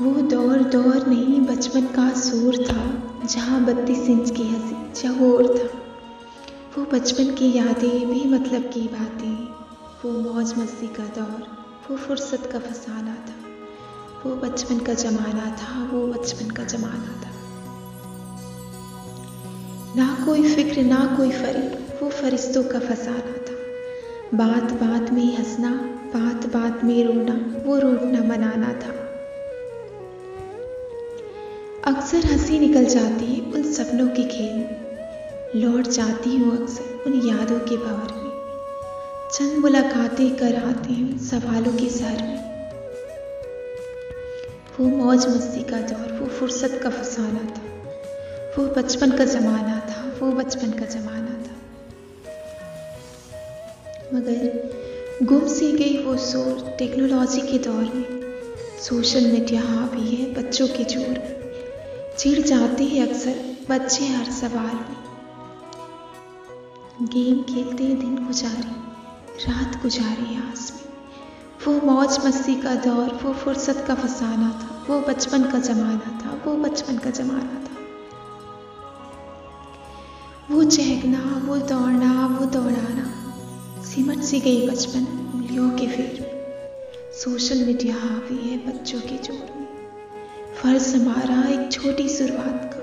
वो दौर दौर नहीं, बचपन का सूर था, जहाँ बत्तीस इंच की हँसी, चहोर था। वो बचपन की यादें भी मतलब की बातें, वो मौज मस्ती का दौर, वो फुर्सत का फसाना था। वो बचपन का जमाना था, वो बचपन का जमाना था। ना कोई फ़िक्र, ना कोई फरीक वो फरिश्तों का फसाना था बात बात में हंसना, बात बात में रोना, वो रोना मनाना था। अक्सर हँसी निकल जाती है उन सपनों के खेल लौट जाती हूँ अक्सर उन यादों के भंवर में। चंद मुलाकातें कर आती हूँ सवालों के सर में। वो मौज मस्ती का दौर, वो फुर्सत का फसाना था। वो बचपन का ज़माना था, वो बचपन का ज़माना था। मगर गुम सी गई वो सोर टेक्नोलॉजी के दौर में। सोशल मीडिया हावी है, बच्चों के ज़ोर में। चिढ़ जाते हैं अक्सर, बच्चे हर सवाल में। गेम खेलते दिन गुजारे, रात गुजारे आस में। वो मौज मस्ती का दौर, वो फुर्सत का फसाना था, वो बचपन का ज़माना था, वो बचपन का ज़माना था। वो चहकना, वो दौड़ना, वो दौड़ाना। सिमट सी गई बचपन उंगलियों के फेर। में सोशल मीडिया हावी है बच्चों के ज़ोर में। फ़र्ज़ हमारा एक छोटी शुरुआत का।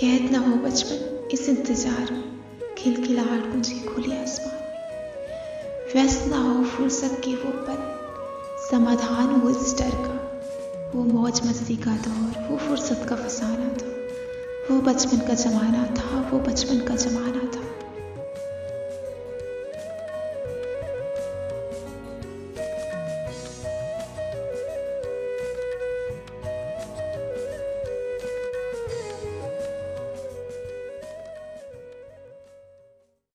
कैद ना हो बचपन इस इंतज़ार में। खिलखिलाहट मुझे खुले आसमान में। व्यस्त ना हो फुर्सत के वो पल। समाधान हो इस डर का। वो मौज मस्ती का दौर, वो फुर्सत का फसाना था वो बचपन का ज़माना था वो बचपन का ज़माना